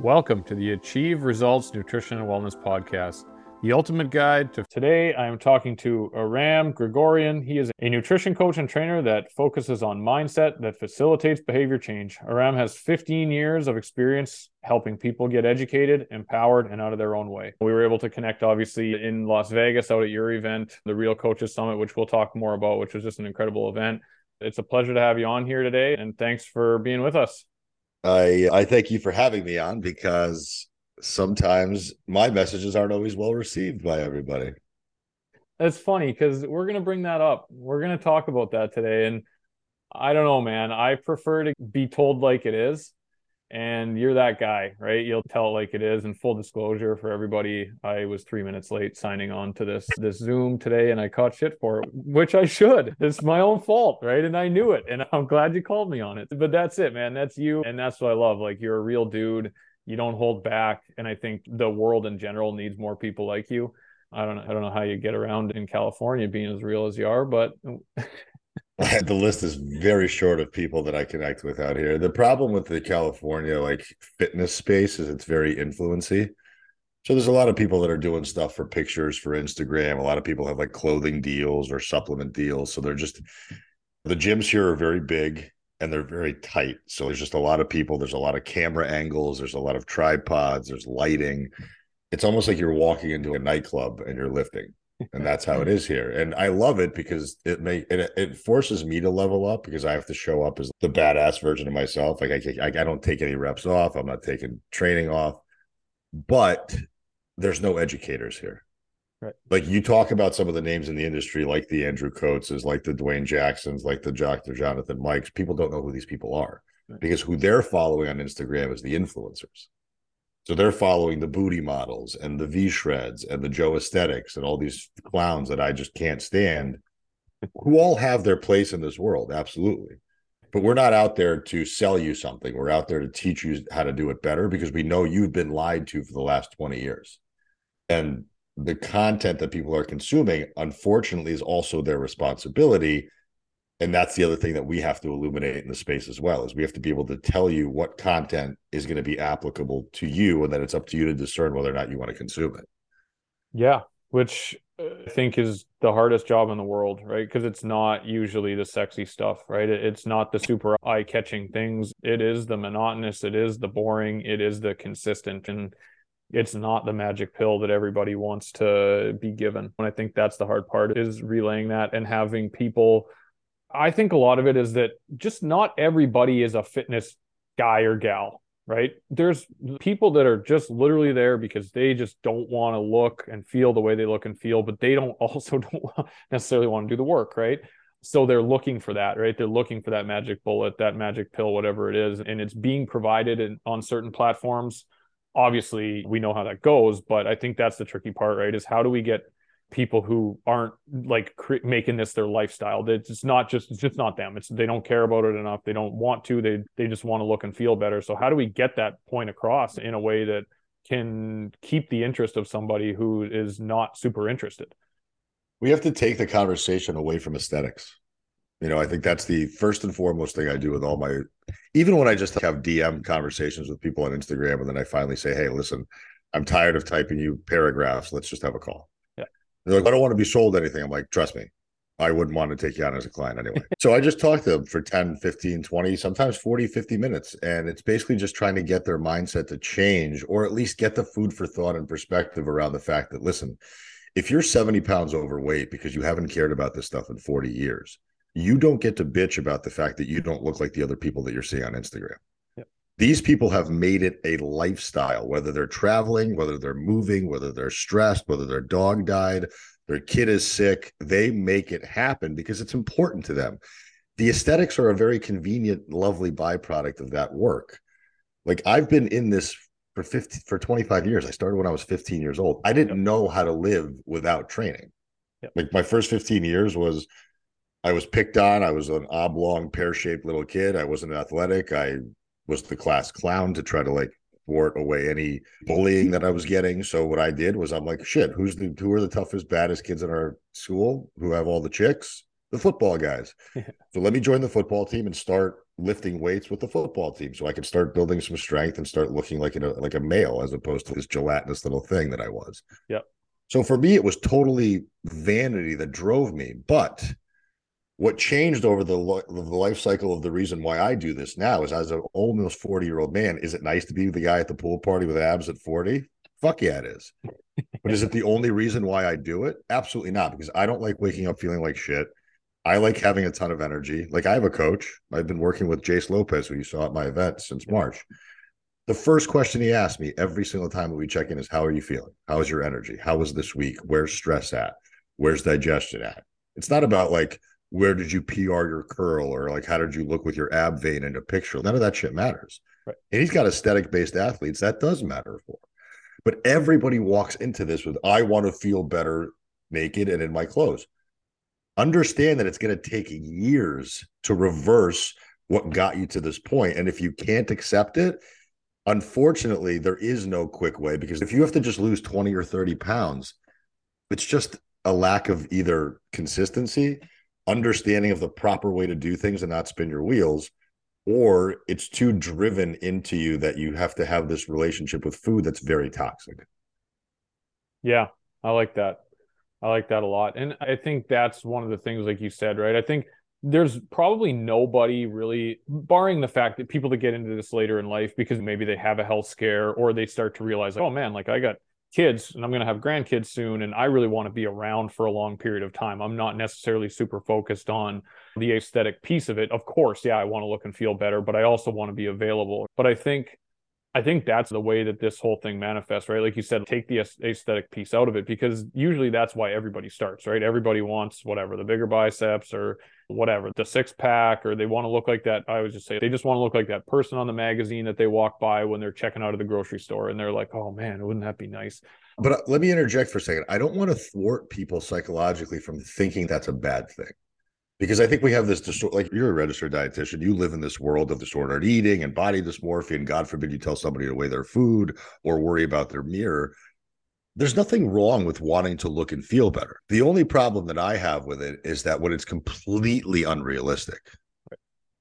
Welcome to the Achieve Results Nutrition and Wellness Podcast, the ultimate guide to. Today, I am talking to Aram Grigoryan. He is a nutrition coach and trainer that focuses on mindset that facilitates behavior change. Aram has 15 years of experience helping people get educated, empowered, and out of their own way. We were able to connect, obviously, in Las Vegas out at your event, the Real Coaches Summit, which we'll talk more about, which was just an incredible event. It's a pleasure to have you on here today, and thanks for being with us. I I thank you for having me on because sometimes my messages aren't always well received by everybody. It's funny because we're gonna bring that up. We're gonna talk about that today, and I don't know, man. I prefer to be told like it is and you're that guy, right? You'll tell it like it is. And full disclosure for everybody, I was three minutes late signing on to this this Zoom today, and I caught shit for it, which I should. It's my own fault, right? And I knew it, and I'm glad you called me on it. But that's it, man. That's you, and that's what I love. Like you're a real dude. You don't hold back, and I think the world in general needs more people like you. I don't know. I don't know how you get around in California being as real as you are, but the list is very short of people that I connect with out here. The problem with the California like fitness space is it's very influency. So there's a lot of people that are doing stuff for pictures for Instagram. A lot of people have like clothing deals or supplement deals. So they're just the gyms here are very big and they're very tight. So there's just a lot of people. There's a lot of camera angles. There's a lot of tripods. There's lighting. It's almost like you're walking into a nightclub and you're lifting and that's how it is here. And i love it because it may it, it forces me to level up because i have to show up as the badass version of myself. Like I, I, I don't take any reps off. I'm not taking training off. But there's no educators here. Right. Like you talk about some of the names in the industry like the andrew coates like the dwayne jacksons like the dr jonathan mikes. People don't know who these people are right. because who they're following on instagram is the influencers so they're following the booty models and the V shreds and the Joesthetics and all these clowns that I just can't stand, who all have their place in this world. Absolutely. But we're not out there to sell you something. We're out there to teach you how to do it better because we know you've been lied to for the last 20 years. And the content that people are consuming, unfortunately, is also their responsibility and that's the other thing that we have to illuminate in the space as well is we have to be able to tell you what content is going to be applicable to you and then it's up to you to discern whether or not you want to consume it. Yeah which uh, i think is the hardest job in the world right? Because it's not usually the sexy stuff right? It's not the super eye-catching things. It is the monotonous it is the boring it is the consistent and it's not the magic pill that everybody wants to be given. And i think that's the hard part is relaying that and having people I think a lot of it is that just not everybody is a fitness guy or gal, right? There's people that are just literally there because they just don't want to look and feel the way they look and feel, but they don't also don't necessarily want to do the work, right? So they're looking for that, right? They're looking for that magic bullet, that magic pill, whatever it is, and it's being provided in, on certain platforms. Obviously, we know how that goes, but I think that's the tricky part, right? Is how do we get people who aren't like cre- making this their lifestyle. It's not just it's just not them. It's they don't care about it enough. They don't want to. They they just want to look and feel better. So how do we get that point across in a way that can keep the interest of somebody who is not super interested? We have to take the conversation away from aesthetics. You know, I think that's the first and foremost thing I do with all my even when I just have DM conversations with people on Instagram and then I finally say, "Hey, listen, I'm tired of typing you paragraphs. Let's just have a call." They're like, I don't want to be sold anything. I'm like, trust me, I wouldn't want to take you on as a client anyway. so I just talk to them for 10, 15, 20, sometimes 40, 50 minutes. And it's basically just trying to get their mindset to change or at least get the food for thought and perspective around the fact that, listen, if you're 70 pounds overweight because you haven't cared about this stuff in 40 years, you don't get to bitch about the fact that you don't look like the other people that you're seeing on Instagram. These people have made it a lifestyle, whether they're traveling, whether they're moving, whether they're stressed, whether their dog died, their kid is sick. They make it happen because it's important to them. The aesthetics are a very convenient, lovely byproduct of that work. Like I've been in this for 50 for 25 years. I started when I was 15 years old. I didn't know how to live without training. Yep. Like my first 15 years was I was picked on. I was an oblong, pear-shaped little kid. I wasn't athletic. I was the class clown to try to like thwart away any bullying that I was getting. So what I did was I'm like, shit, who's the who are the toughest, baddest kids in our school who have all the chicks? The football guys. so let me join the football team and start lifting weights with the football team so I could start building some strength and start looking like a like a male as opposed to this gelatinous little thing that I was. Yep. So for me, it was totally vanity that drove me. But what changed over the, the life cycle of the reason why I do this now is as an almost 40 year old man, is it nice to be the guy at the pool party with abs at 40? Fuck yeah, it is. but is it the only reason why I do it? Absolutely not, because I don't like waking up feeling like shit. I like having a ton of energy. Like I have a coach. I've been working with Jace Lopez, who you saw at my event since March. The first question he asked me every single time that we check in is, How are you feeling? How is your energy? How was this week? Where's stress at? Where's digestion at? It's not about like, where did you PR your curl or like how did you look with your ab vein in a picture? None of that shit matters. Right. And he's got aesthetic based athletes that does matter for. But everybody walks into this with, I want to feel better naked and in my clothes understand that it's going to take years to reverse what got you to this point. point and if you can't accept it unfortunately there is no quick way because if you have to just lose 20 or 30 pounds it's just a lack of either consistency understanding of the proper way to do things and not spin your wheels or it's too driven into you that you have to have this relationship with food that's very toxic yeah i like that I like that a lot. And I think that's one of the things, like you said, right? I think there's probably nobody really, barring the fact that people that get into this later in life because maybe they have a health scare or they start to realize, like, oh man, like I got kids and I'm going to have grandkids soon and I really want to be around for a long period of time. I'm not necessarily super focused on the aesthetic piece of it. Of course, yeah, I want to look and feel better, but I also want to be available. But I think I think that's the way that this whole thing manifests, right? Like you said, take the aesthetic piece out of it because usually that's why everybody starts, right? Everybody wants whatever, the bigger biceps or whatever, the six pack, or they want to look like that. I would just say they just want to look like that person on the magazine that they walk by when they're checking out of the grocery store and they're like, oh man, wouldn't that be nice? But uh, let me interject for a second. I don't want to thwart people psychologically from thinking that's a bad thing because I think we have this distor- like you're a registered dietitian, you live in this world of disordered eating and body dysmorphia, and God forbid you tell somebody to weigh their food or worry about their mirror. There's nothing wrong with wanting to look and feel better. The only problem that I have with it is that when it's completely unrealistic.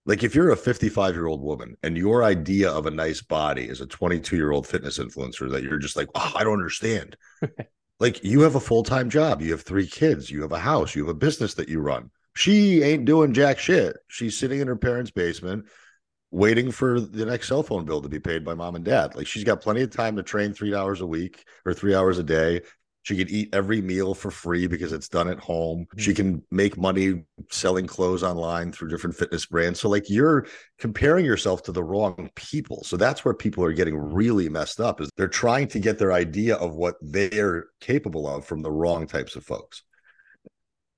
Like if you're a 55 year old woman and your idea of a nice body is a 22 year old fitness influencer that you're just like, oh, I don't understand. like you have a full time job, you have three kids, you have a house, you have a business that you run she ain't doing jack shit. She's sitting in her parents' basement waiting for the next cell phone bill to be paid by mom and dad. Like she's got plenty of time to train three hours a week or three hours a day. She can eat every meal for free because it's done at home. Mm-hmm. She can make money selling clothes online through different fitness brands. So, like, you're comparing yourself to the wrong people. So, that's where people are getting really messed up is they're trying to get their idea of what they're capable of from the wrong types of folks.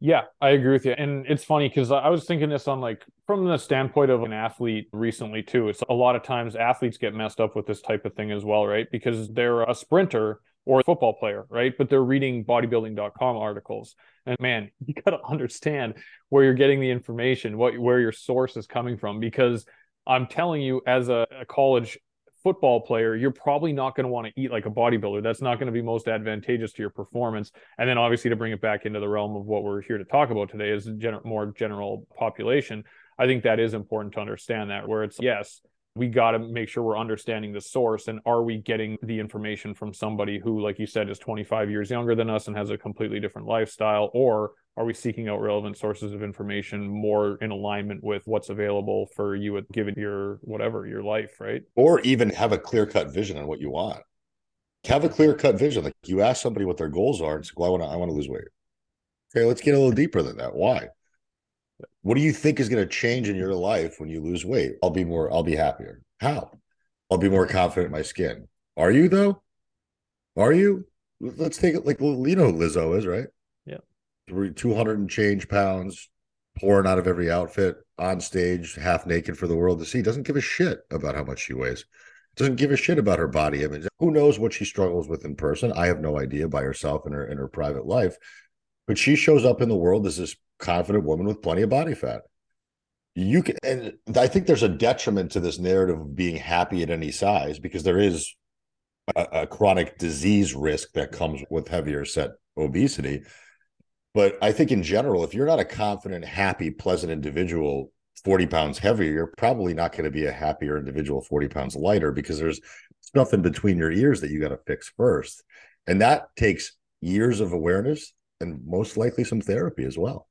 Yeah, I agree with you. And it's funny because I was thinking this on like from the standpoint of an athlete recently too. It's a lot of times athletes get messed up with this type of thing as well, right? Because they're a sprinter or a football player, right? But they're reading bodybuilding.com articles. And man, you got to understand where you're getting the information, what where your source is coming from because I'm telling you as a, a college football player, you're probably not going to want to eat like a bodybuilder. That's not going to be most advantageous to your performance. And then obviously to bring it back into the realm of what we're here to talk about today is gen- more general population. I think that is important to understand that where it's yes, we got to make sure we're understanding the source and are we getting the information from somebody who like you said is 25 years younger than us and has a completely different lifestyle? Or are we seeking out relevant sources of information more in alignment with what's available for you at given your whatever your life right? Or even have a clear cut vision on what you want. Have a clear cut vision. Like you ask somebody what their goals are and say well i want to i want to lose weight. Okay let's get a little deeper than that. Why what do you think is going to change in your life when you lose weight i'll be more i'll be happier how i'll be more confident in my skin are you though are you let's take it like you know lizzo is right Yeah. Three 200 and change pounds, pouring out of every outfit on stage, half naked for the world to see. Doesn't give a shit about how much she weighs. Doesn't give a shit about her body image. Who knows what she struggles with in person? I have no idea by herself in her in her private life. But she shows up in the world as this confident woman with plenty of body fat. You can, and I think there's a detriment to this narrative of being happy at any size because there is a, a chronic disease risk that comes with heavier set obesity but I think in general, if you're not a confident, happy, pleasant individual 40 pounds heavier, you're probably not going to be a happier individual 40 pounds lighter because there's stuff in between your ears that you got to fix first. And that takes years of awareness and most likely some therapy as well.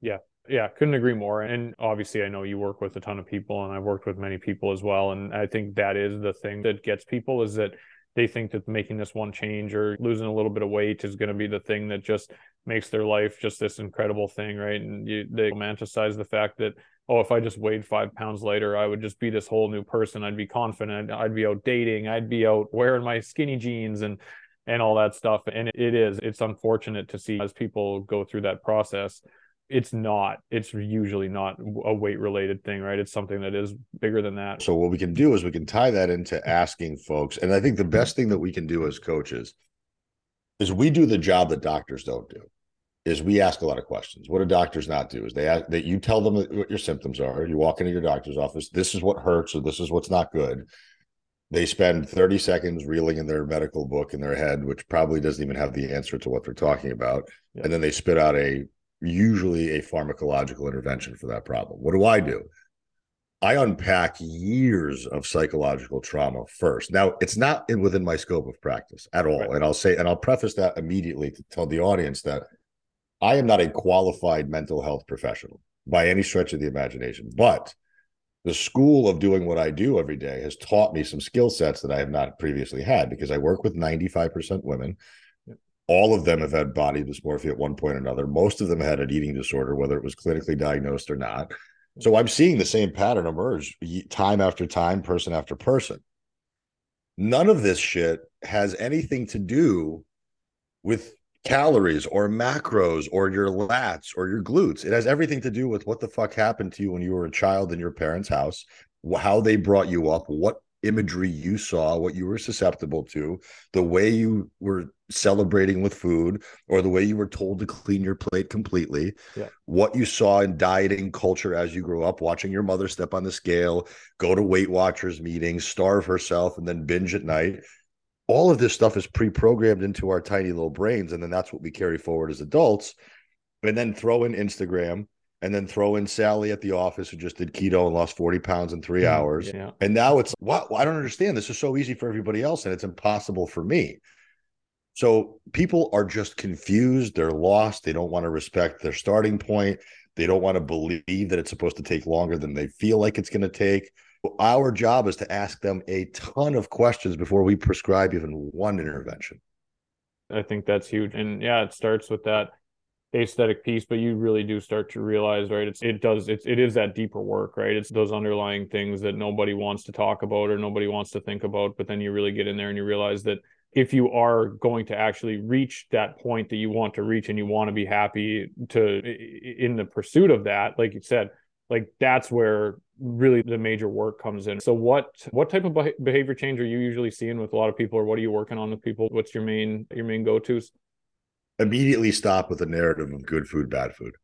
Yeah. Yeah, couldn't agree more. And obviously, I know you work with a ton of people, and I've worked with many people as well. And I think that is the thing that gets people is that they think that making this one change or losing a little bit of weight is going to be the thing that just makes their life just this incredible thing, right? And you, they romanticize the fact that oh, if I just weighed five pounds later, I would just be this whole new person. I'd be confident. I'd be out dating. I'd be out wearing my skinny jeans and and all that stuff. And it is. It's unfortunate to see as people go through that process. It's not. It's usually not a weight related thing, right? It's something that is bigger than that. So what we can do is we can tie that into asking folks, and I think the best thing that we can do as coaches is we do the job that doctors don't do is we ask a lot of questions. What do doctors not do? Is they ask, that you tell them what your symptoms are. You walk into your doctor's office. This is what hurts, or this is what's not good. They spend 30 seconds reeling in their medical book in their head, which probably doesn't even have the answer to what they're talking about. Yeah. And then they spit out a usually a pharmacological intervention for that problem. What do I do? I unpack years of psychological trauma first. Now, it's not in, within my scope of practice at all. Right. And I'll say, and I'll preface that immediately to tell the audience that I am not a qualified mental health professional by any stretch of the imagination, but the school of doing what I do every day has taught me some skill sets that I have not previously had because I work with 95% women. All of them have had body dysmorphia at one point or another. Most of them had an eating disorder, whether it was clinically diagnosed or not. So I'm seeing the same pattern emerge time after time, person after person. None of this shit has anything to do with calories or macros or your lats or your glutes. It has everything to do with what the fuck happened to you when you were a child in your parents' house, how they brought you up, what imagery you saw, what you were susceptible to, the way you were celebrating with food, or the way you were told to clean your plate completely, yeah. what you saw in dieting culture as you grew up, watching your mother step on the scale, go to Weight Watchers meetings, starve herself, and then binge at night all of this stuff is pre-programmed into our tiny little brains and then that's what we carry forward as adults. And then throw in instagram and then throw in sally at the office who just did keto and lost 40 pounds in three mm, hours. yeah. and now it's what? I don't understand. This is so easy for everybody else and it's impossible for me. So people are just confused. They're lost. They don't want to respect their starting point. They don't want to believe that it's supposed to take longer than they feel like it's going to take our job is to ask them a ton of questions before we prescribe even one intervention. I think that's huge. And yeah, it starts with that aesthetic piece, but you really do start to realize, right? It's it does it's it is that deeper work, right? It's those underlying things that nobody wants to talk about or nobody wants to think about, but then you really get in there and you realize that if you are going to actually reach that point that you want to reach and you want to be happy to in the pursuit of that, like you said, like that's where really the major work comes in. So what what type of behavior change are you usually seeing with a lot of people or what are you working on with people? What's your main your main go-tos? Immediately stop with the narrative of good food, bad food.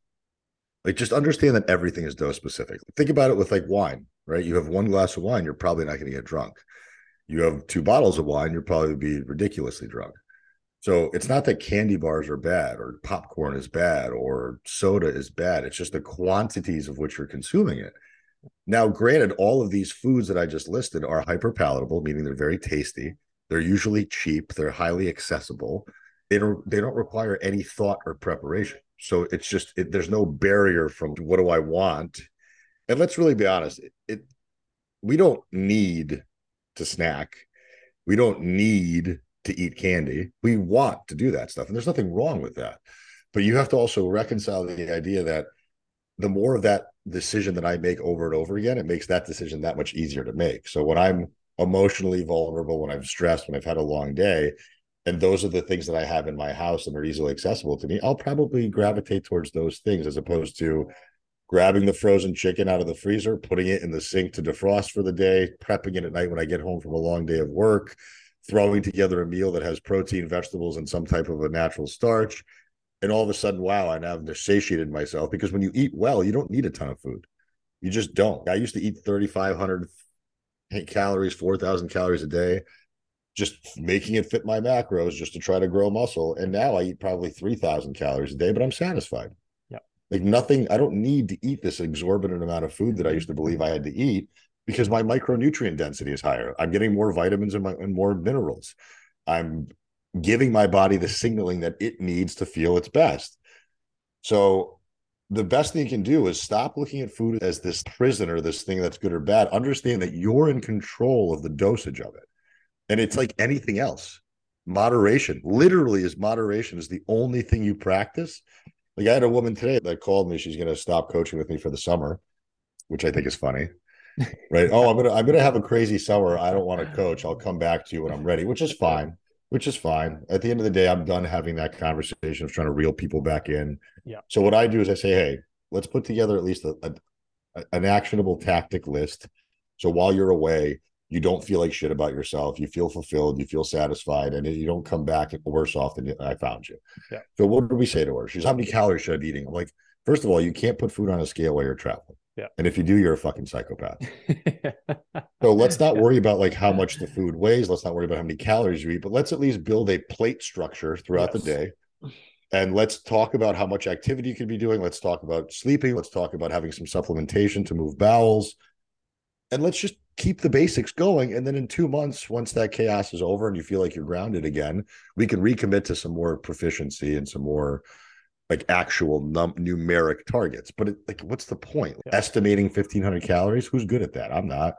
Like just understand that everything is dose specific. Think about it with like wine, right? You have one glass of wine, you're probably not going to get drunk. You have two bottles of wine, you'll probably be ridiculously drunk. So it's not that candy bars are bad or popcorn is bad or soda is bad. It's just the quantities of which you're consuming it. Now, granted, all of these foods that I just listed are hyper palatable, meaning they're very tasty. They're usually cheap. They're highly accessible. They don't, they don't require any thought or preparation. So it's just, it, there's no barrier from what do I want? And let's really be honest, it, it we don't need to snack. We don't need to eat candy. We want to do that stuff. And there's nothing wrong with that. But you have to also reconcile the idea that the more of that decision that I make over and over again, it makes that decision that much easier to make. So when I'm emotionally vulnerable, when I'm stressed, when I've had a long day, and those are the things that I have in my house and are easily accessible to me, I'll probably gravitate towards those things as opposed to grabbing the frozen chicken out of the freezer, putting it in the sink to defrost for the day, prepping it at night when I get home from a long day of work, throwing together a meal that has protein, vegetables, and some type of a natural starch, and all of a sudden, wow, I now have satiated myself because when you eat well, you don't need a ton of food. You just don't. I used to eat 3,500 calories, 4,000 calories a day, just making it fit my macros just to try to grow muscle. And now I eat probably 3,000 calories a day, but I'm satisfied. Yeah. Like nothing, I don't need to eat this exorbitant amount of food that I used to believe I had to eat because my micronutrient density is higher. I'm getting more vitamins and, my, and more minerals. I'm giving my body the signaling that it needs to feel its best. So the best thing you can do is stop looking at food as this prisoner, this thing that's good or bad. Understand that you're in control of the dosage of it. And it's like anything else. Moderation, literally, is moderation is the only thing you practice. Like I had a woman today that called me. She's going to stop coaching with me for the summer, which I think is funny. Right? oh, I'm gonna I'm gonna have a crazy summer. I don't want to coach. I'll come back to you when I'm ready, which is fine. Which is fine. At the end of the day, I'm done having that conversation of trying to reel people back in. Yeah. So what I do is I say, hey, let's put together at least a, a an actionable tactic list. So while you're away, you don't feel like shit about yourself. You feel fulfilled. You feel satisfied, and you don't come back worse off than I found you. Yeah. So what do we say to her? She's how many calories should I be eating? I'm like, first of all, you can't put food on a scale while you're traveling. Yeah. And if you do, you're a fucking psychopath. so let's not worry about like how much the food weighs. Let's not worry about how many calories you eat, but let's at least build a plate structure throughout yes. the day. And let's talk about how much activity you could be doing. Let's talk about sleeping. Let's talk about having some supplementation to move bowels. And let's just keep the basics going. And then in two months, once that chaos is over and you feel like you're grounded again, we can recommit to some more proficiency and some more like actual num- numeric targets. But it, like, what's the point? Yeah. Estimating 1500 calories? Who's good at that? I'm not.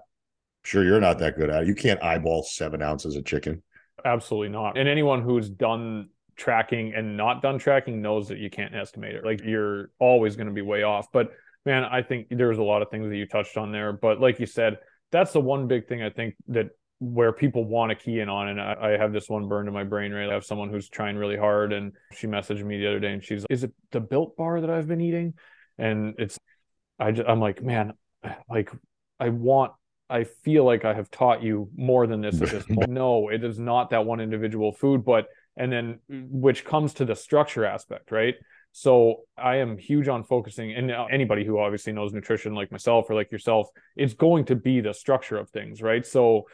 Sure, you're not that good at it. You can't eyeball seven ounces of chicken. Absolutely not. And anyone who's done tracking and not done tracking knows that you can't estimate it. Like you're always going to be way off. But man, I think there's a lot of things that you touched on there. But like you said, that's the one big thing I think that where people want to key in on. And I, I, have this one burned in my brain, right? I have someone who's trying really hard and she messaged me the other day and she's, is it the built bar that I've been eating? And it's, I just, I'm like, man, like I want, I feel like I have taught you more than this at this point. no, it is not that one individual food, but, and then mm, which comes to the structure aspect, right? So I am huge on focusing, and anybody who obviously knows nutrition, like myself or like yourself, it's going to be the structure of things, right? So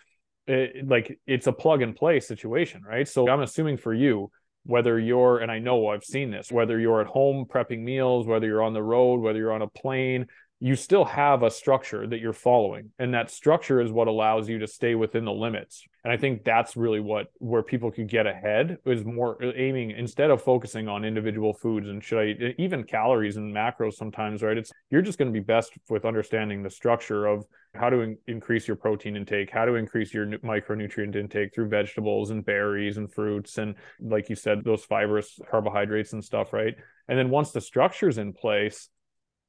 it, like it's a plug and play situation, right? So I'm assuming for you, whether you're, and I know I've seen this, whether you're at home prepping meals, whether you're on the road, whether you're on a plane, you still have a structure that you're following. And that structure is what allows you to stay within the limits. And I think that's really what where people could get ahead is more uh, aiming instead of focusing on individual foods and should I uh, even calories and macros sometimes, right? It's you're just going to be best with understanding the structure of how to in- increase your protein intake, how to increase your micronutrient intake through vegetables and berries and fruits. And like you said, those fibrous carbohydrates and stuff, right? And then once the structure's in place,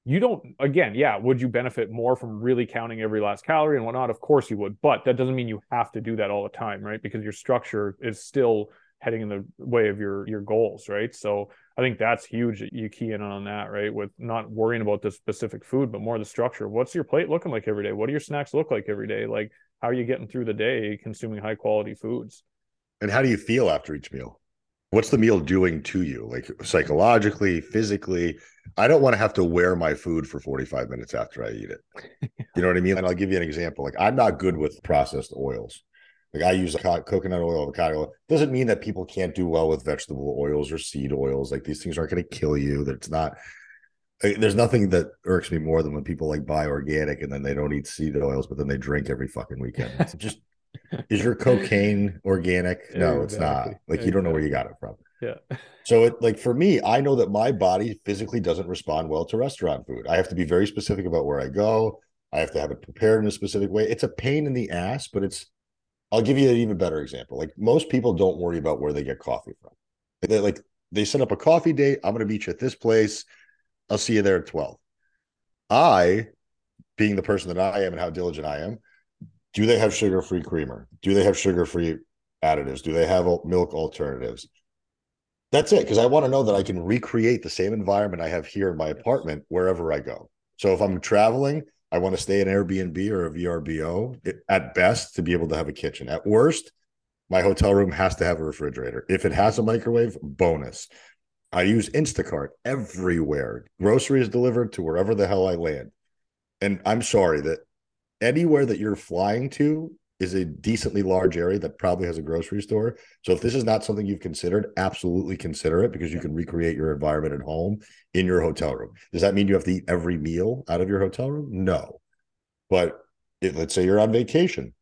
you don't again yeah would you benefit more from really counting every last calorie and whatnot? Of course you would but that doesn't mean you have to do that all the time right? Because your structure is still heading in the way of your your goals right? So i think that's huge that you key in on that right? With not worrying about the specific food but more the structure. What's your plate looking like every day? What do your snacks look like every day? Like how are you getting through the day consuming high quality foods? And how do you feel after each meal what's the meal doing to you? Like psychologically physically? I don't want to have to wear my food for 45 minutes after i eat it. You know what i mean? And i'll give you an example. Like i'm not good with processed oils. Like i use coconut oil avocado oil. Doesn't mean that people can't do well with vegetable oils or seed oils. Like these things aren't going to kill you. That it's not there's nothing that irks me more than when people like buy organic and then they don't eat seed oils but then they drink every fucking weekend. It's just is your cocaine organic? No, exactly. it's not. Like you don't know where you got it from. Yeah. So it like for me, I know that my body physically doesn't respond well to restaurant food. I have to be very specific about where I go. I have to have it prepared in a specific way. It's a pain in the ass, but it's I'll give you an even better example. Like most people don't worry about where they get coffee from. They like they set up a coffee date. I'm going to meet you at this place. I'll see you there at 12. I, being the person that I am and how diligent I am, do they have sugar free creamer? Do they have sugar free additives? Do they have milk alternatives? That's it. Because I want to know that I can recreate the same environment I have here in my apartment wherever I go. So if I'm traveling, I want to stay in Airbnb or a VRBO at best to be able to have a kitchen. At worst, my hotel room has to have a refrigerator. If it has a microwave, bonus. I use Instacart everywhere. Groceries delivered to wherever the hell I land. And I'm sorry that anywhere that you're flying to, is a decently large area that probably has a grocery store. So if this is not something you've considered, absolutely consider it because you can recreate your environment at home in your hotel room. Does that mean you have to eat every meal out of your hotel room? No. But if, let's say you're on vacation,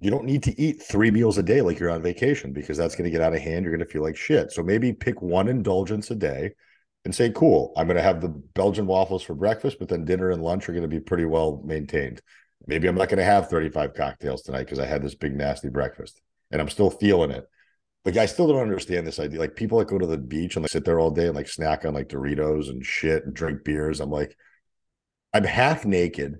you don't need to eat three meals a day like you're on vacation because that's going to get out of hand. You're going to feel like shit. So maybe pick one indulgence a day and say, cool, I'm going to have the Belgian waffles for breakfast, but then dinner and lunch are going to be pretty well maintained. Maybe I'm not going to have 35 cocktails tonight because I had this big nasty breakfast and I'm still feeling it. Like I still don't understand this idea. Like people that go to the beach and like sit there all day and like snack on like Doritos and shit and drink beers. I'm like, I'm half naked.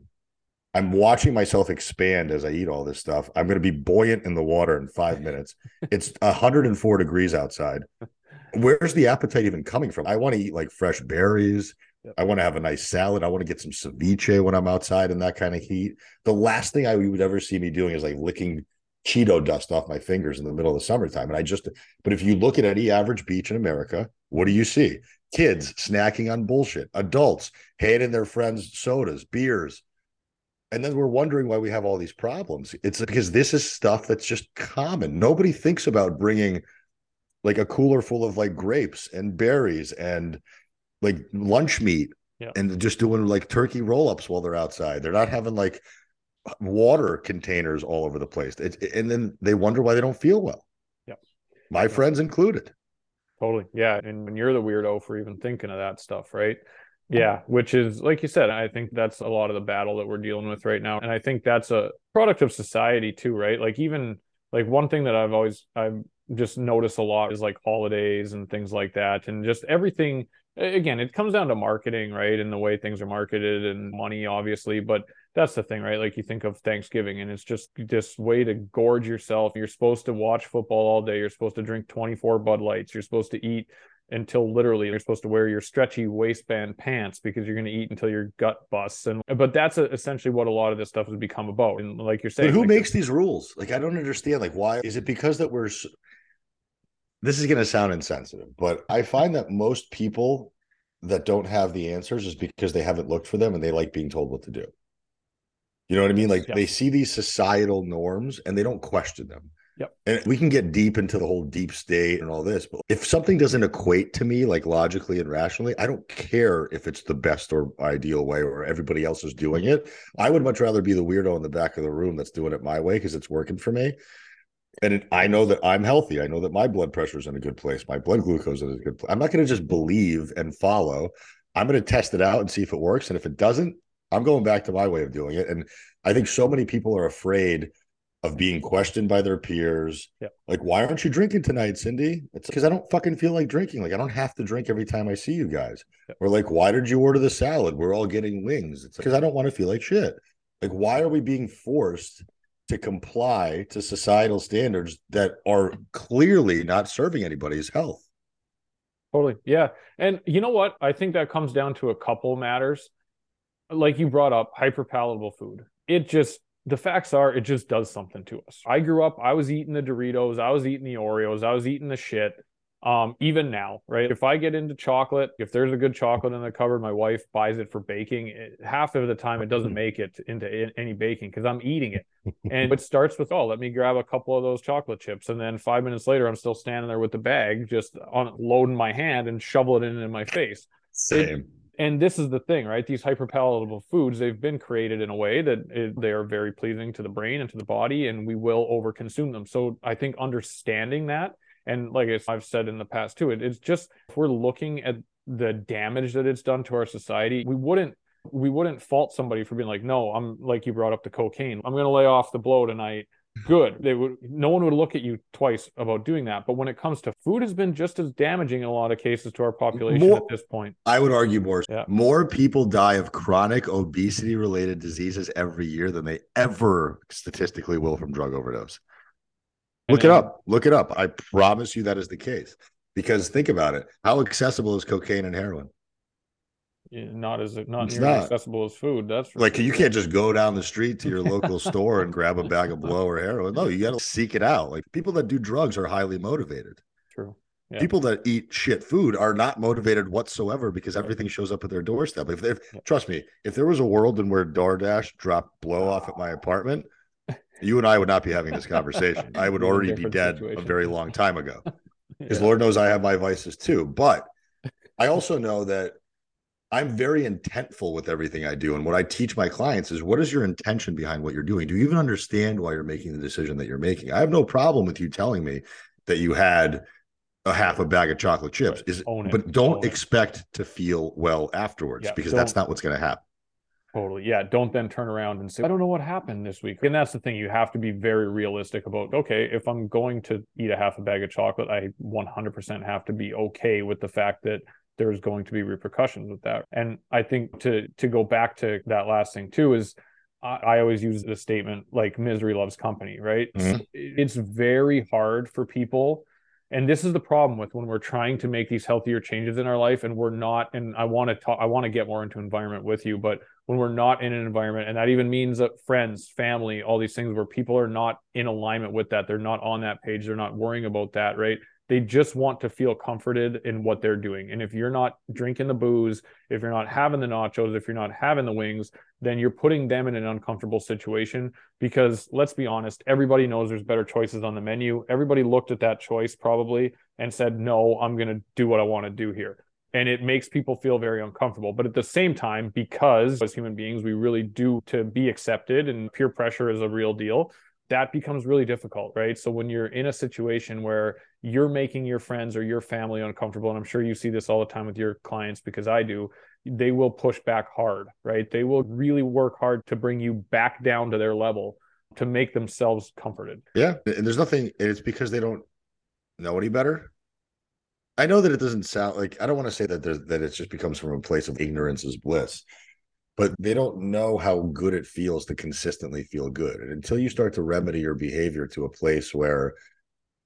I'm watching myself expand as I eat all this stuff. I'm going to be buoyant in the water in five minutes. It's 104 degrees outside. Where's the appetite even coming from? I want to eat like fresh berries. Yep. I want to have a nice salad. I want to get some ceviche when I'm outside in that kind of heat. The last thing I would ever see me doing is like licking Cheeto dust off my fingers in the middle of the summertime. And I just, but if you look at any average beach in America, what do you see? Kids snacking on bullshit, adults handing their friends sodas, beers. And then we're wondering why we have all these problems. It's because this is stuff that's just common. Nobody thinks about bringing like a cooler full of like grapes and berries and like lunch meat yeah. and just doing like turkey roll ups while they're outside. They're not having like water containers all over the place. It, and then they wonder why they don't feel well. Yeah. My yeah. friends included. Totally. Yeah. And when you're the weirdo for even thinking of that stuff, right? Yeah, which is like you said, I think that's a lot of the battle that we're dealing with right now. And I think that's a product of society too, right? Like even like one thing that I've always I've just noticed a lot is like holidays and things like that and just everything again it comes down to marketing right and the way things are marketed and money obviously but that's the thing right? Like you think of thanksgiving and it's just this way to gorge yourself. You're supposed to watch football all day. You're supposed to drink 24 bud lights. You're supposed to eat until literally you're supposed to wear your stretchy waistband pants because you're going to eat until your gut busts and but that's a, essentially what a lot of this stuff has become about and like you're saying but who like, makes these rules? Like i don't understand like why? Is it because that we're this is going to sound insensitive, but I find that most people that don't have the answers is because they haven't looked for them and they like being told what to do. You know what I mean? Like yeah. they see these societal norms and they don't question them. Yep. And we can get deep into the whole deep state and all this, but if something doesn't equate to me like logically and rationally, I don't care if it's the best or ideal way or everybody else is doing it. I would much rather be the weirdo in the back of the room that's doing it my way because it's working for me and it, I know that I'm healthy. I know that my blood pressure is in a good place. My blood glucose is in a good place. I'm not going to just believe and follow. I'm going to test it out and see if it works. And if it doesn't, I'm going back to my way of doing it. And I think so many people are afraid of being questioned by their peers. Yeah. Like, why aren't you drinking tonight, Cindy? It's because I don't fucking feel like drinking. Like, I don't have to drink every time I see you guys. Yeah. Or like, why did you order the salad? We're all getting wings. It's because I don't want to feel like shit. Like, why are we being forced to comply to societal standards that are clearly not serving anybody's health. Totally. Yeah. And you know what? I think that comes down to a couple matters. Like you brought up hyperpalatable food. It just the facts are it just does something to us. I grew up, I was eating the Doritos, I was eating the Oreos, I was eating the shit um even now right? If i get into chocolate if there's a good chocolate in the cupboard my wife buys it for baking it, half of the time it doesn't hmm. make it into any baking because i'm eating it. And it starts with oh let me grab a couple of those chocolate chips. And then five minutes later i'm still standing there with the bag just on loading my hand and shovel it in in my face. Same. it, and this is the thing right? These hyperpalatable foods they've been created in a way that it, they are very pleasing to the brain and to the body and we will overconsume them. So i think understanding that and like I've said in the past too, it, it's just if we're looking at the damage that it's done to our society, we wouldn't we wouldn't fault somebody for being like, no, I'm like you brought up the cocaine. I'm gonna lay off the blow tonight. Good. They would no one would look at you twice about doing that. But when it comes to food has been just as damaging in a lot of cases to our population more, at this point. I would argue more yeah. more people die of chronic obesity related diseases every year than they ever statistically will from drug overdose. Look it up. Look it up. I promise you that is the case. Because think about it. How accessible is cocaine and heroin? Not as not it's nearly not. accessible as food. That's like sure. you can't just go down the street to your local store and grab a bag of blow or heroin. No, you got to seek it out. Like people that do drugs are highly motivated. True. Yeah. People that eat shit food are not motivated whatsoever because everything shows up at their doorstep. If, if yeah. trust me, if there was a world in where DoorDash dropped blow ah. off at my apartment, You and I would not be having this conversation. I would already be dead situation. a very long time ago. Because yeah. Lord knows I have my vices too. But I also know that I'm very intentful with everything I do. And what I teach my clients is what is your intention behind what you're doing? Do you even understand why you're making the decision that you're making? I have no problem with you telling me that you had a half a bag of chocolate chips. Right. Is but don't Own expect it. to feel well afterwards yeah, because that's not what's going to happen. Totally. Yeah. Don't then turn around and say, I don't know what happened this week. And that's the thing. You have to be very realistic about, okay, if I'm going to eat a half a bag of chocolate, I 100% have to be okay with the fact that there's going to be repercussions with that. And I think to to go back to that last thing too is I, I always use the statement like misery loves company, right? Mm-hmm. It's very hard for people and this is the problem with when we're trying to make these healthier changes in our life and we're not and i want to talk i want to get more into environment with you but when we're not in an environment and that even means that friends family all these things where people are not in alignment with that they're not on that page they're not worrying about that right they just want to feel comforted in what they're doing. And if you're not drinking the booze, if you're not having the nachos, if you're not having the wings, then you're putting them in an uncomfortable situation because let's be honest, everybody knows there's better choices on the menu. Everybody looked at that choice probably and said, "No, I'm going to do what I want to do here." And it makes people feel very uncomfortable. But at the same time, because as human beings, we really do to be accepted and peer pressure is a real deal that becomes really difficult, right? So when you're in a situation where you're making your friends or your family uncomfortable, and I'm sure you see this all the time with your clients because I do, they will push back hard, right? They will really work hard to bring you back down to their level to make themselves comforted. Yeah. And there's nothing, it's because they don't know any better. I know that it doesn't sound like I don't want to say that there's that it just becomes from a place of ignorance is bliss but they don't know how good it feels to consistently feel good. And until you start to remedy your behavior to a place where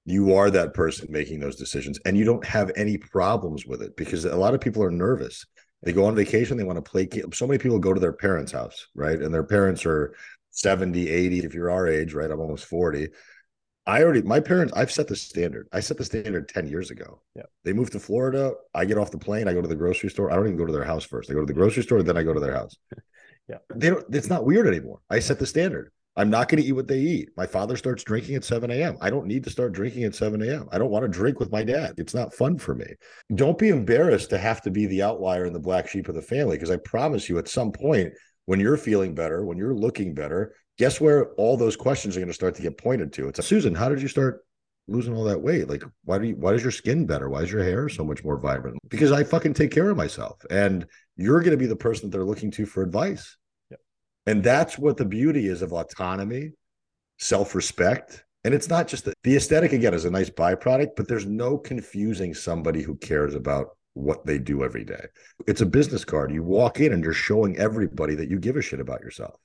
you are that person making those decisions and you don't have any problems with it because a lot of people are nervous. They go on vacation, they want to play. So many people go to their parents' house, right? And their parents are 70, 80. If you're our age, right? I'm almost 40. I already my parents I've set the standard. I set the standard 10 years ago. Yeah. They moved to Florida. I get off the plane, I go to the grocery store. I don't even go to their house first. I go to the grocery store, then I go to their house. yeah. They don't it's not weird anymore. I set the standard. I'm not going to eat what they eat. My father starts drinking at 7 a.m. I don't need to start drinking at 7 a.m. I don't want to drink with my dad. It's not fun for me. Don't be embarrassed to have to be the outlier and the black sheep of the family because I promise you, at some point, when you're feeling better, when you're looking better, guess where all those questions are going to start to get pointed to? It's Susan, how did you start losing all that weight? Like, why do you, why is your skin better? Why is your hair so much more vibrant? Because I fucking take care of myself. And you're going to be the person that they're looking to for advice. Yep. And that's what the beauty is of autonomy, self respect. And it's not just the, the aesthetic, again, is a nice byproduct, but there's no confusing somebody who cares about what they do every day. It's a business card. You walk in and you're showing everybody that you give a shit about yourself.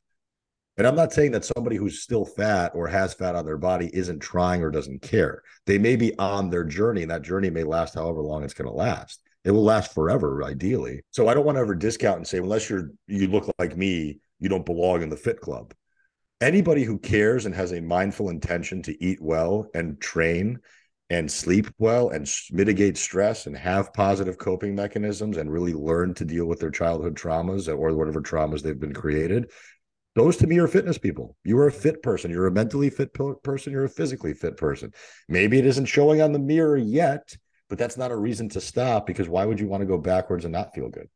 And I'm not saying that somebody who's still fat or has fat on their body isn't trying or doesn't care. They may be on their journey, and that journey may last however long it's going to last. It will last forever, ideally. So I don't want to ever discount and say, unless you're you look like me, you don't belong in the fit club. Anybody who cares and has a mindful intention to eat well and train and sleep well and mitigate stress and have positive coping mechanisms and really learn to deal with their childhood traumas or whatever traumas they've been created those to me are fitness people. You are a fit person. You're a mentally fit person. You're a physically fit person. Maybe it isn't showing on the mirror yet, but that's not a reason to stop because why would you want to go backwards and not feel good?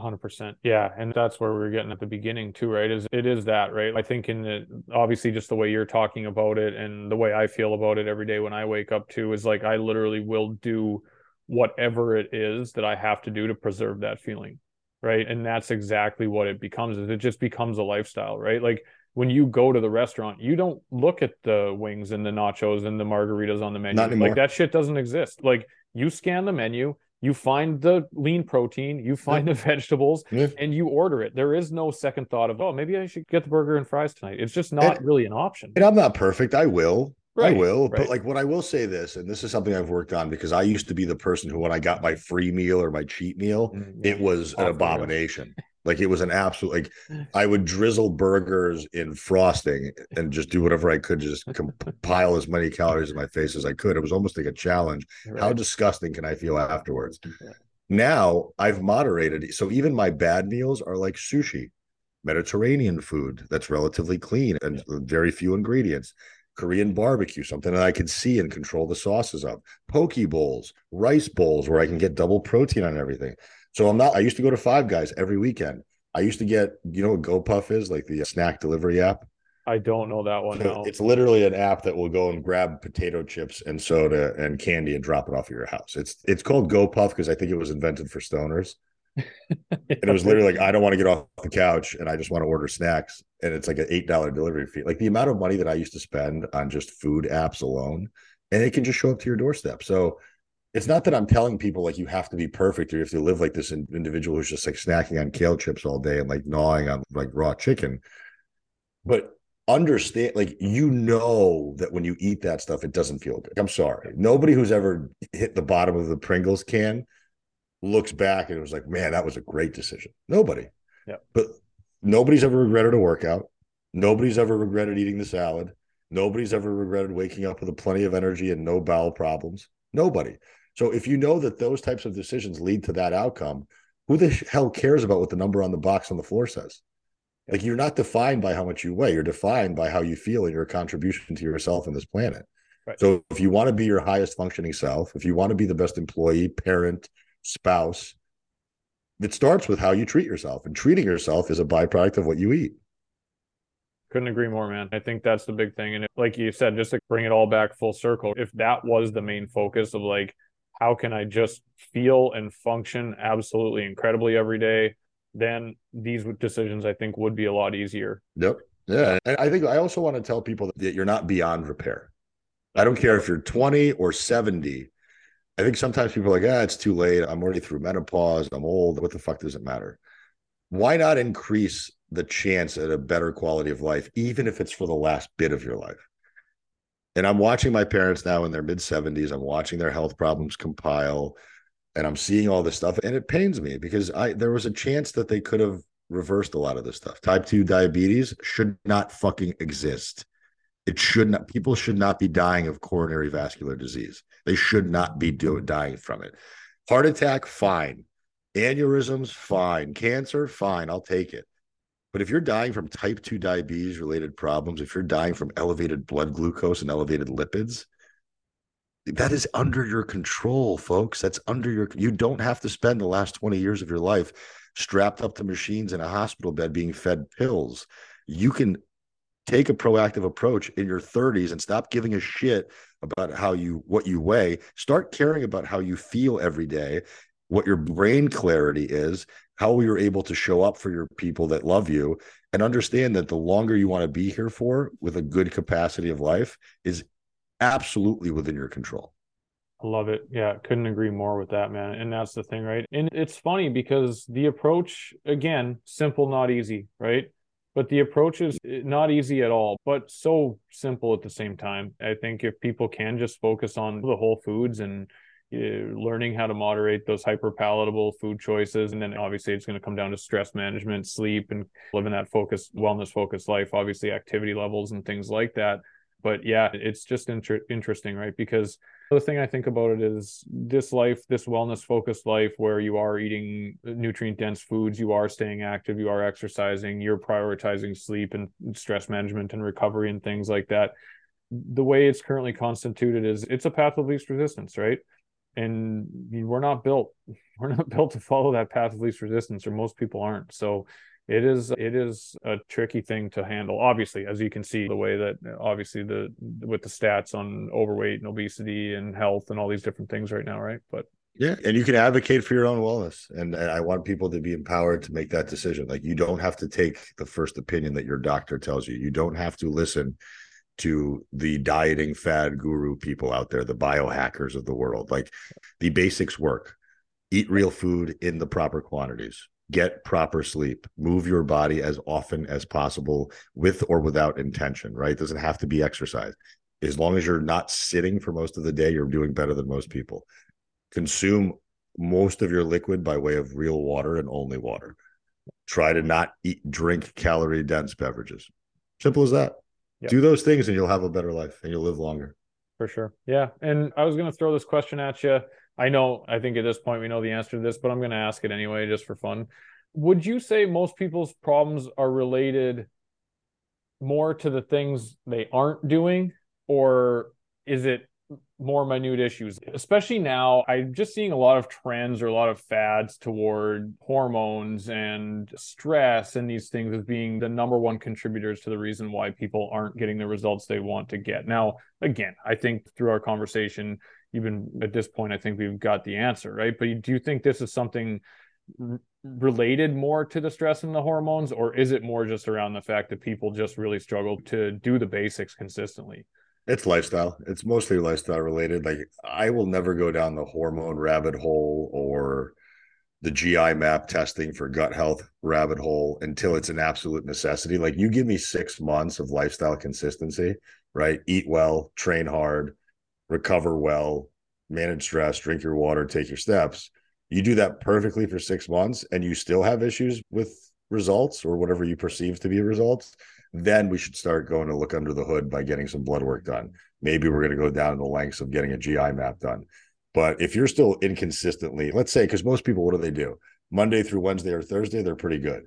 100% yeah and that's where we are getting at the beginning too right is it is that right i think in the obviously just the way you're talking about it and the way i feel about it every day when i wake up too is like i literally will do whatever it is that i have to do to preserve that feeling right? And that's exactly what it becomes is it just becomes a lifestyle right? Like when you go to the restaurant you don't look at the wings and the nachos and the margaritas on the menu. Like that shit doesn't exist. Like you scan the menu you find the lean protein you find yeah. the vegetables yeah. and you order it. There is no second thought of oh maybe i should get the burger and fries tonight. It's just not and, really an option. and i'm not perfect. I will Right, I will, right. but like what I will say this, and this is something I've worked on because I used to be the person who, when I got my free meal or my cheat meal, mm-hmm. it was an abomination. like it was an absolute like I would drizzle burgers in frosting and just do whatever I could, just compile as many calories in my face as I could. It was almost like a challenge. Right. How disgusting can I feel afterwards? Now I've moderated, so even my bad meals are like sushi. Mediterranean food that's relatively clean and very few ingredients. Korean barbecue, something that I can see and control the sauces of. Poke bowls, rice bowls where I can get double protein on everything. So I'm not, I used to go to Five Guys every weekend. I used to get, you know what GoPuff is, like the uh, snack delivery app. I don't know that one. So It's literally an app that will go and grab potato chips and soda and candy and drop it off at your house. It's it's called GoPuff because I think it was invented for stoners. And it was literally like, I don't want to get off the couch and I just want to order snacks. And it's like an eight dollar delivery fee. Like the amount of money that I used to spend on just food apps alone, and it can just show up to your doorstep. So it's not that I'm telling people like you have to be perfect or you have to live like this individual who's just like snacking on kale chips all day and like gnawing on like raw chicken. But understand like you know that when you eat that stuff it doesn't feel good i'm sorry nobody who's ever hit the bottom of the pringles can looks back and it was like man that was a great decision. Nobody. Yeah but nobody's ever regretted a workout. Nobody's ever regretted eating the salad. Nobody's ever regretted waking up with a plenty of energy and no bowel problems. Nobody. So if you know that those types of decisions lead to that outcome who the hell cares about what the number on the box on the floor says? Like you're not defined by how much you weigh, you're defined by how you feel and your contribution to yourself and this planet. Right. So if you want to be your highest functioning self, if you want to be the best employee, parent, spouse, it starts with how you treat yourself. And treating yourself is a byproduct of what you eat. Couldn't agree more, man. I think that's the big thing. And like you said, just to bring it all back full circle, if that was the main focus of like, how can I just feel and function absolutely incredibly every day? then these decisions I think would be a lot easier. Yep. Yeah. And I think I also want to tell people that you're not beyond repair. I don't care if you're 20 or 70. I think sometimes people are like, ah, it's too late. I'm already through menopause. I'm old. What the fuck does it matter? Why not increase the chance at a better quality of life, even if it's for the last bit of your life? And I'm watching my parents now in their mid 70s. I'm watching their health problems compile and I'm seeing all this stuff, and it pains me because I there was a chance that they could have reversed a lot of this stuff. Type 2 diabetes should not fucking exist. It should not people should not be dying of coronary vascular disease. They should not be do, dying from it. Heart attack, fine. Aneurysms, fine. Cancer, fine. I'll take it. But if you're dying from type 2 diabetes related problems, if you're dying from elevated blood glucose and elevated lipids, that is under your control, folks. That's under your you don't have to spend the last 20 years of your life strapped up to machines in a hospital bed being fed pills. You can take a proactive approach in your 30s and stop giving a shit about how you what you weigh. Start caring about how you feel every day, what your brain clarity is, how you're able to show up for your people that love you and understand that the longer you want to be here for with a good capacity of life is absolutely within your control. I love it. Yeah, couldn't agree more with that, man. And that's the thing, right? And it's funny because the approach, again, simple, not easy, right? But the approach is eh, not easy at all, but so simple at the same time. I think if people can just focus on the whole foods and uh, learning how to moderate those hyper palatable food choices, and then obviously it's going to come down to stress management, sleep, and living that focused, wellness focused life, obviously activity levels and things like that but yeah it's just inter- interesting right? Because the thing i think about it is this life this wellness focused life where you are eating nutrient dense foods you are staying active you are exercising you're prioritizing sleep and stress management and recovery and things like that the way it's currently constituted is it's a path of least resistance right? And we're not built we're not built to follow that path of least resistance or most people aren't. So it is it is a tricky thing to handle. Obviously as you can see the way that obviously the with the stats on overweight and obesity and health and all these different things right now right? But yeah and you can advocate for your own wellness and, and i want people to be empowered to make that decision. Like you don't have to take the first opinion that your doctor tells you. You don't have to listen to the dieting fad guru people out there the biohackers of the world. Like the basics work. Eat real food in the proper quantities get proper sleep. Move your body as often as possible with or without intention right? It doesn't have to be exercise. As long as you're not sitting for most of the day you're doing better than most people. Consume most of your liquid by way of real water and only water. Try to not eat drink calorie dense beverages. Simple as that. Yep. do those things and you'll have a better life and you'll live longer. For sure. Yeah. And i was going to throw this question at you I know, I think at this point we know the answer to this, but I'm going to ask it anyway, just for fun. would you say most people's problems are related more to the things they aren't doing or is it more minute issues especially now i'm just seeing a lot of trends or a lot of fads toward hormones and stress and these things as being the number one contributors to the reason why people aren't getting the results they want to get now again i think through our conversation even at this point i think we've got the answer right? But do you think this is something related more to the stress and the hormones or is it more just around the fact that people just really struggle to do the basics consistently? It's lifestyle. It's mostly lifestyle related. Like i will never go down the hormone rabbit hole or the gi map testing for gut health rabbit hole until it's an absolute necessity. Like you give me six months of lifestyle consistency right? Eat well train hard recover well manage stress drink your water take your steps you do that perfectly for six months and you still have issues with results or whatever you perceive to be results, then we should start going to look under the hood by getting some blood work done. Maybe we're going to go down to the lengths of getting a GI map done. But if you're still inconsistently, let's say, because most people, what do they do? Monday through Wednesday or Thursday, they're pretty good.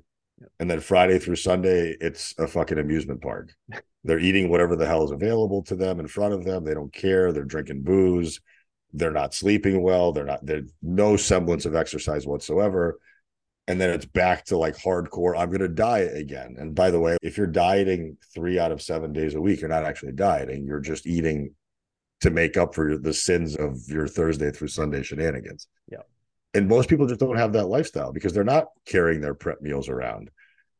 And then Friday through Sunday, it's a fucking amusement park. they're eating whatever the hell is available to them in front of them. They don't care. They're drinking booze. They're not sleeping well. They're not there's no semblance of exercise whatsoever. And then it's back to like hardcore i'm going to diet again. And by the way if you're dieting three out of seven days a week you're not actually dieting. You're just eating to make up for the sins of your thursday through sunday shenanigans. Yeah. And most people just don't have that lifestyle because they're not carrying their prep meals around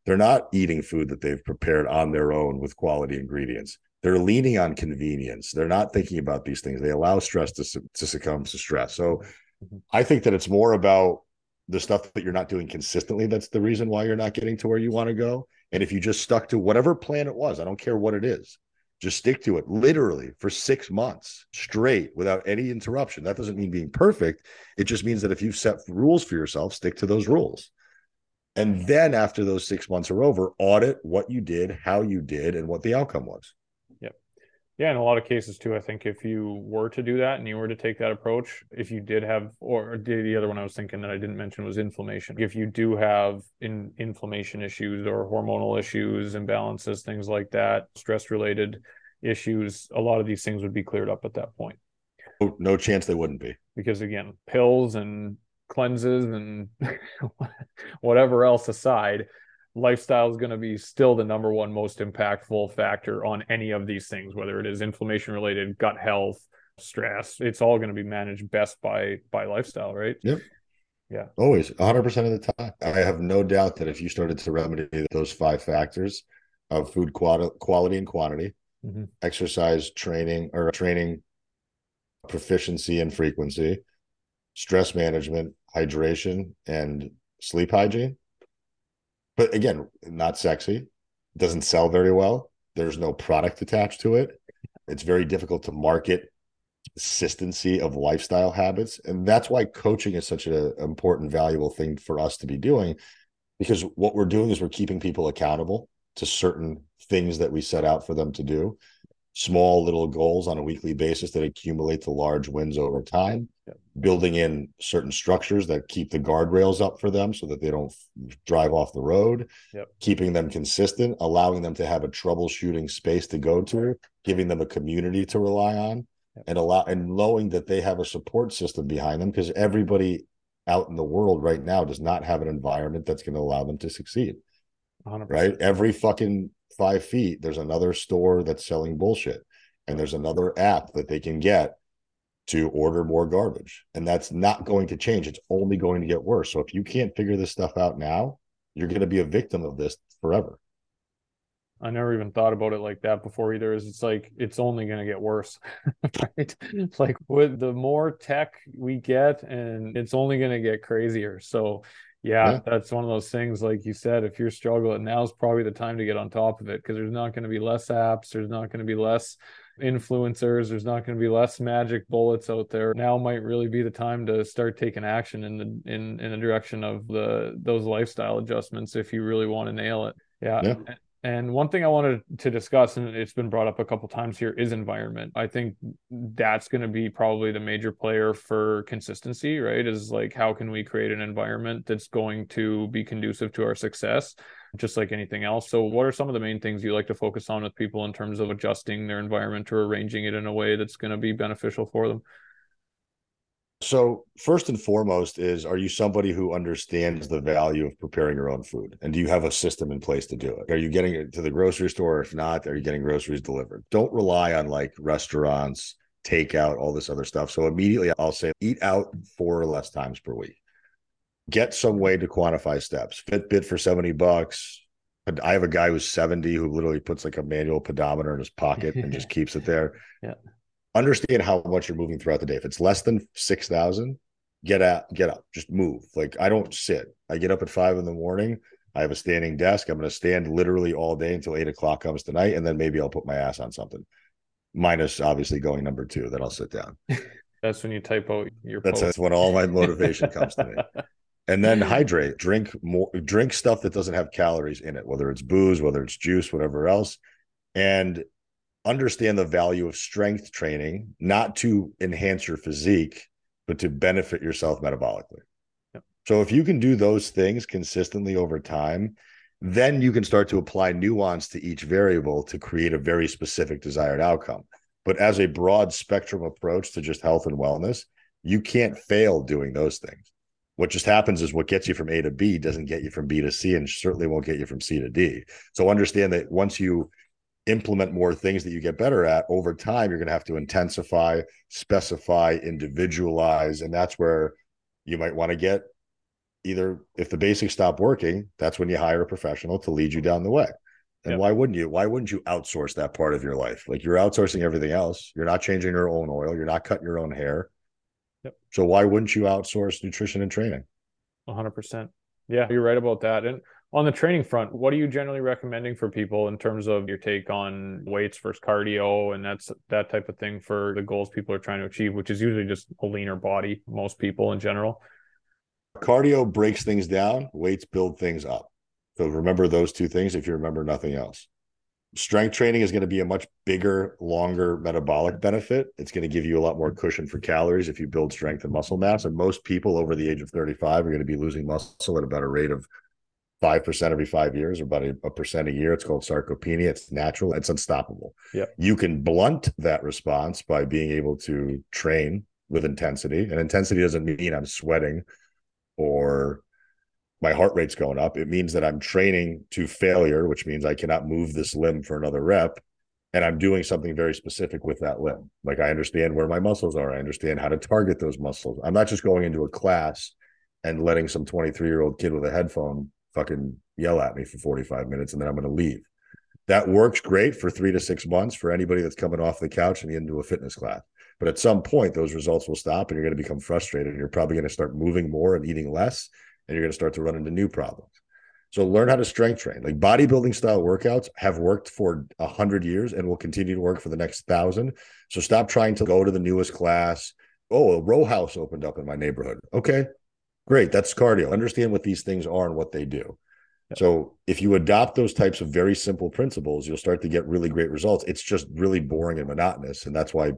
they're not eating food that they've prepared on their own with quality ingredients they're leaning on convenience. They're not thinking about these things. They allow stress to, to succumb to stress. So mm-hmm. I think that it's more about the stuff that you're not doing consistently. That's the reason why you're not getting to where you want to go. And if you just stuck to whatever plan it was, I don't care what it is, just stick to it literally for six months straight without any interruption. That doesn't mean being perfect. It just means that if you've set rules for yourself, stick to those rules. And then after those six months are over, audit what you did, how you did, and what the outcome was. Yep. Yeah, in a lot of cases too, I think if you were to do that and you were to take that approach, if you did have, or the other one I was thinking that I didn't mention was inflammation. If you do have in, inflammation issues or hormonal issues, imbalances, things like that, stress related issues, a lot of these things would be cleared up at that point. Oh, no chance they wouldn't be. Because again, pills and cleanses and whatever else aside, lifestyle is going to be still the number one most impactful factor on any of these things whether it is inflammation related gut health stress it's all going to be managed best by by lifestyle right? Yep. Yeah. Always 100% of the time. I have no doubt that if you started to remedy those five factors of food quality and quantity mm-hmm. exercise training or training proficiency and frequency stress management hydration and sleep hygiene but again, not sexy. Doesn't sell very well. There's no product attached to it. It's very difficult to market consistency of lifestyle habits. And that's why coaching is such an important, valuable thing for us to be doing. Because what we're doing is we're keeping people accountable to certain things that we set out for them to do small little goals on a weekly basis that accumulate to large wins over time building in certain structures that keep the guardrails up for them so that they don't drive off the road yep. keeping them consistent allowing them to have a troubleshooting space to go to giving them a community to rely on yep. and allow and knowing that they have a support system behind them because everybody out in the world right now does not have an environment that's going to allow them to succeed 100%. right every fucking five feet, there's another store that's selling bullshit. And there's another app that they can get to order more garbage. And that's not going to change. It's only going to get worse. So if you can't figure this stuff out now, you're going to be a victim of this forever. I never even thought about it like that before either. Is it's like it's only going to get worse, right? Like with the more tech we get, and it's only going to get crazier. So yeah, yeah, that's one of those things. Like you said, if you're struggling, now's probably the time to get on top of it because there's not going to be less apps, there's not going to be less influencers, there's not going to be less magic bullets out there. Now might really be the time to start taking action in the in in the direction of the those lifestyle adjustments if you really want to nail it. Yeah. yeah. And one thing I wanted to discuss, and it's been brought up a couple times here, is environment. I think that's going to be probably the major player for consistency, right? Is like how can we create an environment that's going to be conducive to our success, just like anything else. So, what are some of the main things you like to focus on with people in terms of adjusting their environment or arranging it in a way that's going to be beneficial for them? So, first and foremost, is are you somebody who understands the value of preparing your own food? And do you have a system in place to do it? Are you getting it to the grocery store? If not, are you getting groceries delivered? Don't rely on like restaurants, takeout, all this other stuff. So, immediately I'll say eat out four or less times per week. Get some way to quantify steps. Fitbit for 70 bucks. I have a guy who's 70 who literally puts like a manual pedometer in his pocket and just keeps it there. Yeah understand how much you're moving throughout the day. If it's less than 6,000, get out, get up, just move. Like I don't sit. I get up at five in the morning. I have a standing desk. I'm going to stand literally all day until eight o'clock comes tonight. And then maybe I'll put my ass on something. Minus obviously going number two, then I'll sit down. That's when you type out your that's, that's when all my motivation comes to me. And then hydrate, drink more, drink stuff that doesn't have calories in it, whether it's booze, whether it's juice, whatever else. And understand the value of strength training, not to enhance your physique, but to benefit yourself metabolically. Yep. So if you can do those things consistently over time, then you can start to apply nuance to each variable to create a very specific desired outcome. But as a broad spectrum approach to just health and wellness, you can't fail doing those things. What just happens is what gets you from A to B doesn't get you from B to C and certainly won't get you from C to D. So understand that once you implement more things that you get better at over time you're going to have to intensify specify individualize and that's where you might want to get either if the basics stop working that's when you hire a professional to lead you down the way. And yep. why wouldn't you? Why wouldn't you outsource that part of your life? Like you're outsourcing everything else. You're not changing your own oil. You're not cutting your own hair. Yep. so why wouldn't you outsource nutrition and training? 100% yeah you're right about that. And on the training front, what are you generally recommending for people in terms of your take on weights versus cardio and that's that type of thing for the goals people are trying to achieve, which is usually just a leaner body, most people in general? Cardio breaks things down, weights build things up. So remember those two things if you remember nothing else. Strength training is going to be a much bigger, longer metabolic benefit. It's going to give you a lot more cushion for calories if you build strength and muscle mass. And most people over the age of 35 are going to be losing muscle at a rate of five percent every five years, or about a, a, percent a year. It's called sarcopenia. It's natural. It's unstoppable. Yeah. You can blunt that response by being able to train with intensity. And intensity doesn't mean I'm sweating or my heart rate's going up. It means that I'm training to failure, which means I cannot move this limb for another rep. And I'm doing something very specific with that limb. Like I understand where my muscles are. I understand how to target those muscles. I'm not just going into a class and letting some 23 year old kid with a headphone fucking yell at me for 45 minutes and then I'm going to leave. That works great for three to six months for anybody that's coming off the couch and into a fitness class. But at some point, those results will stop and you're going to become frustrated and you're probably going to start moving more and eating less and you're going to start to run into new problems. So learn how to strength train. Like bodybuilding style workouts have worked for a hundred years and will continue to work for the next thousand. So stop trying to go to the newest class. Oh, a row house opened up in my neighborhood. Okay, Great. That's cardio. Understand what these things are and what they do. So if you adopt those types of very simple principles, you'll start to get really great results. It's just really boring and monotonous. And that's why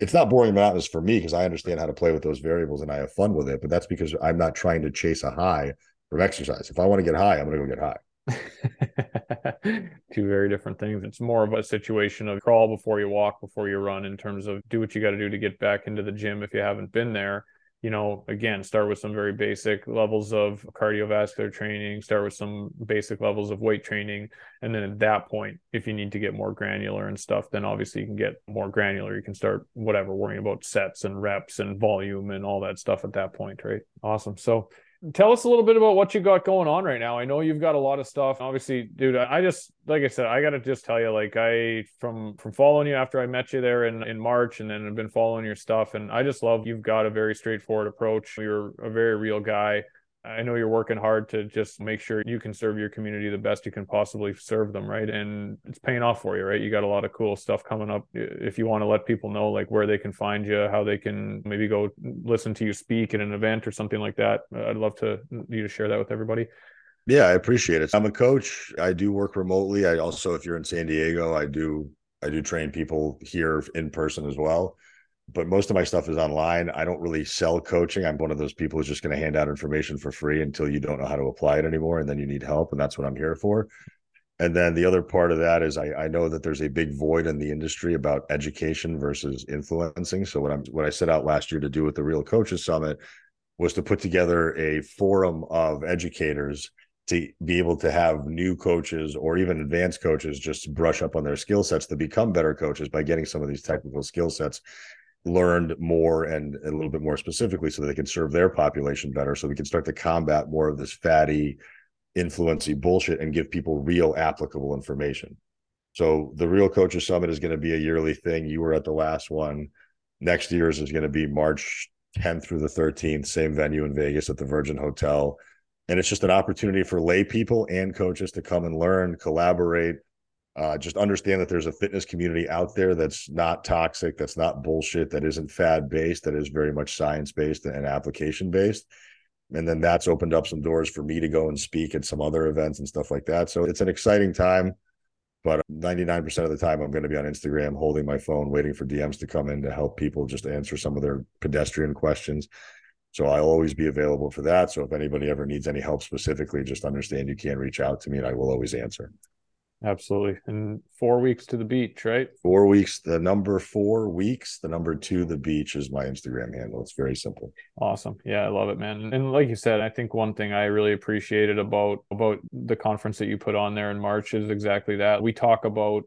it's not boring and monotonous for me because I understand how to play with those variables and I have fun with it. But that's because I'm not trying to chase a high from exercise. If I want to get high, I'm going to go get high. Two very different things. It's more of a situation of crawl before you walk, before you run, in terms of do what you got to do to get back into the gym if you haven't been there you know, again, start with some very basic levels of cardiovascular training, start with some basic levels of weight training. And then at that point, if you need to get more granular and stuff, then obviously you can get more granular. You can start whatever, worrying about sets and reps and volume and all that stuff at that point, right? Awesome. So tell us a little bit about what you got going on right now. I know you've got a lot of stuff. Obviously, dude, I just like I said, I gotta just tell you, like I from from following you after I met you there in in March, and then I've been following your stuff, and I just love you've got a very straightforward approach. You're a very real guy. I know you're working hard to just make sure you can serve your community the best you can possibly serve them, right? And it's paying off for you, right? You got a lot of cool stuff coming up. If you want to let people know like where they can find you, how they can maybe go listen to you speak at an event or something like that, uh, I'd love to you to share that with everybody. Yeah, I appreciate it. I'm a coach. I do work remotely. I also, if you're in San Diego, I do I do train people here in person as well. But most of my stuff is online. I don't really sell coaching. I'm one of those people who's just going to hand out information for free until you don't know how to apply it anymore, and then you need help, and that's what I'm here for. And then the other part of that is I, I know that there's a big void in the industry about education versus influencing. So what I'm what I set out last year to do with the Real Coaches Summit was to put together a forum of educators to be able to have new coaches or even advanced coaches just brush up on their skill sets to become better coaches by getting some of these technical skill sets learned more and a little bit more specifically so they can serve their population better so we can start to combat more of this fatty influency bullshit and give people real applicable information. So the real coaches summit is going to be a yearly thing. You were at the last one. Next year's is going to be march 10th through the 13th same venue in vegas at the virgin hotel. And it's just an opportunity for lay people and coaches to come and learn collaborate uh, just understand that there's a fitness community out there that's not toxic that's not bullshit that isn't fad based that is very much science based and application based and then that's opened up some doors for me to go and speak at some other events and stuff like that so it's an exciting time but 99% of the time i'm going to be on instagram holding my phone waiting for dms to come in to help people just answer some of their pedestrian questions so I'll always be available for that. So if anybody ever needs any help specifically, just understand you can reach out to me and I will always answer. Absolutely. And four weeks to the beach, right? Four weeks. The number four weeks, the number two, the beach is my Instagram handle. It's very simple. Awesome. Yeah, I love it, man. And like you said, I think one thing I really appreciated about about the conference that you put on there in March is exactly that. We talk about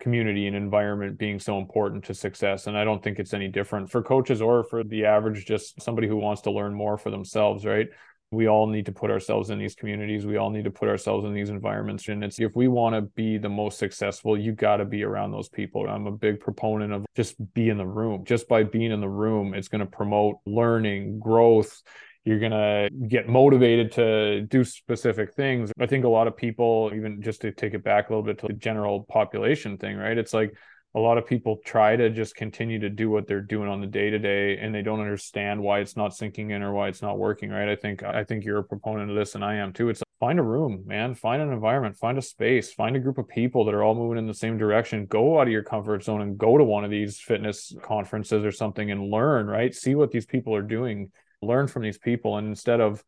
community and environment being so important to success. And I don't think it's any different for coaches or for the average, just somebody who wants to learn more for themselves, right? We all need to put ourselves in these communities. We all need to put ourselves in these environments. And it's if we want to be the most successful, you got to be around those people. I'm a big proponent of just be in the room. Just by being in the room, it's going to promote learning, growth, you're going to get motivated to do specific things. I think a lot of people, even just to take it back a little bit to the general population thing, right? It's like a lot of people try to just continue to do what they're doing on the day to day and they don't understand why it's not sinking in or why it's not working right? I think i think you're a proponent of this and i am too. It's find a room man. Find an environment. Find a space. Find a group of people that are all moving in the same direction. Go out of your comfort zone and go to one of these fitness conferences or something and learn right? See what these people are doing. Learn from these people and instead of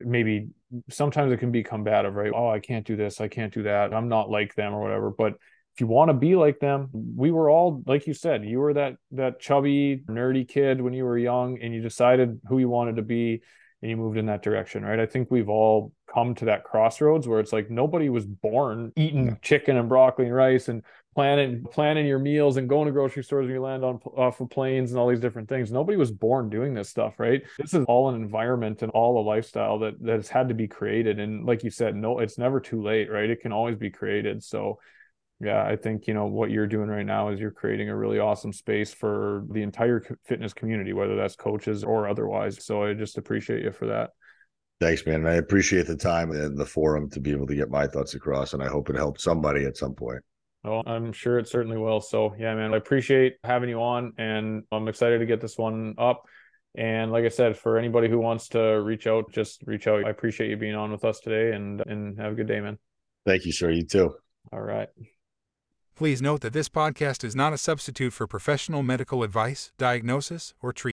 maybe sometimes it can be combative right? Oh i can't do this. I can't do that. I'm not like them or whatever. But if you want to be like them we were all like you said you were that that chubby nerdy kid when you were young and you decided who you wanted to be and you moved in that direction right i think we've all come to that crossroads where it's like nobody was born eating chicken and broccoli and rice and planning planning your meals and going to grocery stores and you land on off of planes and all these different things. Nobody was born doing this stuff, right? This is all an environment and all a lifestyle that that's had to be created. And like you said, no, it's never too late, right? It can always be created. So yeah, I think you know what you're doing right now is you're creating a really awesome space for the entire fitness community, whether that's coaches or otherwise. So I just appreciate you for that. Thanks, man. And I appreciate the time and the forum to be able to get my thoughts across. And I hope it helped somebody at some point. Well, I'm sure it certainly will. So, yeah, man, I appreciate having you on and I'm excited to get this one up. And like I said, for anybody who wants to reach out, just reach out. I appreciate you being on with us today and and have a good day, man. Thank you, sir. You too. All right. Please note that this podcast is not a substitute for professional medical advice, diagnosis, or treatment.